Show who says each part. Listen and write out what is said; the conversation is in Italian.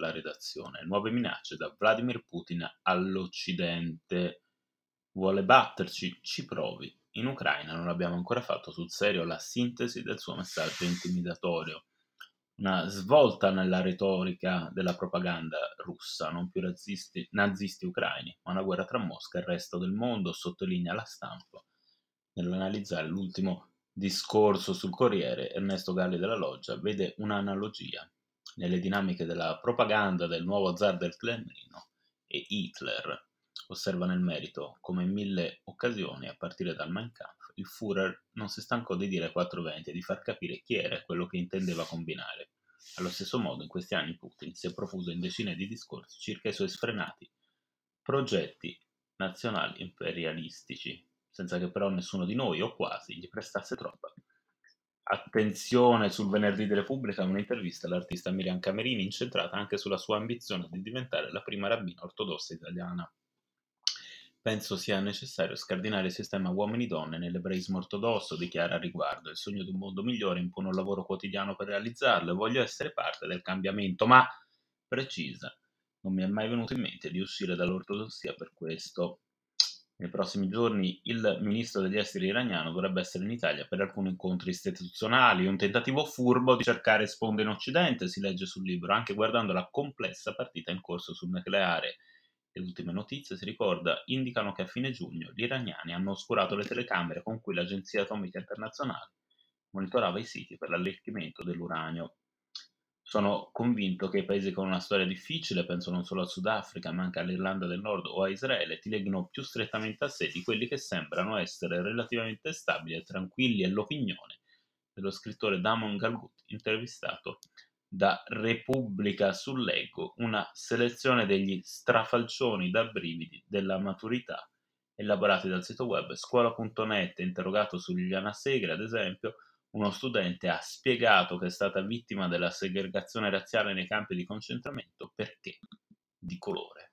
Speaker 1: la redazione. Nuove minacce da Vladimir Putin all'Occidente. Vuole batterci? Ci provi. In Ucraina non abbiamo ancora fatto sul serio la sintesi del suo messaggio intimidatorio. Una svolta nella retorica della propaganda russa, non più nazisti, nazisti ucraini, ma una guerra tra Mosca e il resto del mondo, sottolinea la stampa. Nell'analizzare l'ultimo discorso sul Corriere, Ernesto Galli della Loggia vede un'analogia nelle dinamiche della propaganda del nuovo zar del Cremlino e Hitler. Osserva nel merito come in mille occasioni, a partire dal Mein Kampf, il Führer non si stancò di dire ai 420 e di far capire chi era quello che intendeva combinare. Allo stesso modo, in questi anni Putin si è profuso in decine di discorsi circa i suoi sfrenati progetti nazionali imperialistici, senza che però nessuno di noi, o quasi, gli prestasse troppa attenzione sul venerdì di Repubblica un'intervista all'artista Miriam Camerini incentrata anche sulla sua ambizione di diventare la prima rabbina ortodossa italiana. Penso sia necessario scardinare il sistema uomini-donne nell'ebraismo ortodosso, dichiara a riguardo. Il sogno di un mondo migliore impone un lavoro quotidiano per realizzarlo e voglio essere parte del cambiamento, ma precisa. Non mi è mai venuto in mente di uscire dall'ortodossia per questo. Nei prossimi giorni il ministro degli esteri iraniano dovrebbe essere in Italia per alcuni incontri istituzionali, un tentativo furbo di cercare sponde in Occidente, si legge sul libro, anche guardando la complessa partita in corso sul nucleare. Le ultime notizie, si ricorda, indicano che a fine giugno gli iraniani hanno oscurato le telecamere con cui l'Agenzia Atomica Internazionale monitorava i siti per l'arricchimento dell'uranio. Sono convinto che i paesi con una storia difficile, penso non solo al Sudafrica, ma anche all'Irlanda del Nord o a Israele, ti legghino più strettamente a sé di quelli che sembrano essere relativamente stabili e tranquilli, è l'opinione dello scrittore Damon Galgut, intervistato da Repubblica sull'Ego, una selezione degli strafalcioni da brividi della maturità elaborati dal sito web scuola.net, interrogato su Liliana Segre, ad esempio, uno studente ha spiegato che è stata vittima della segregazione razziale nei campi di concentramento perché di colore.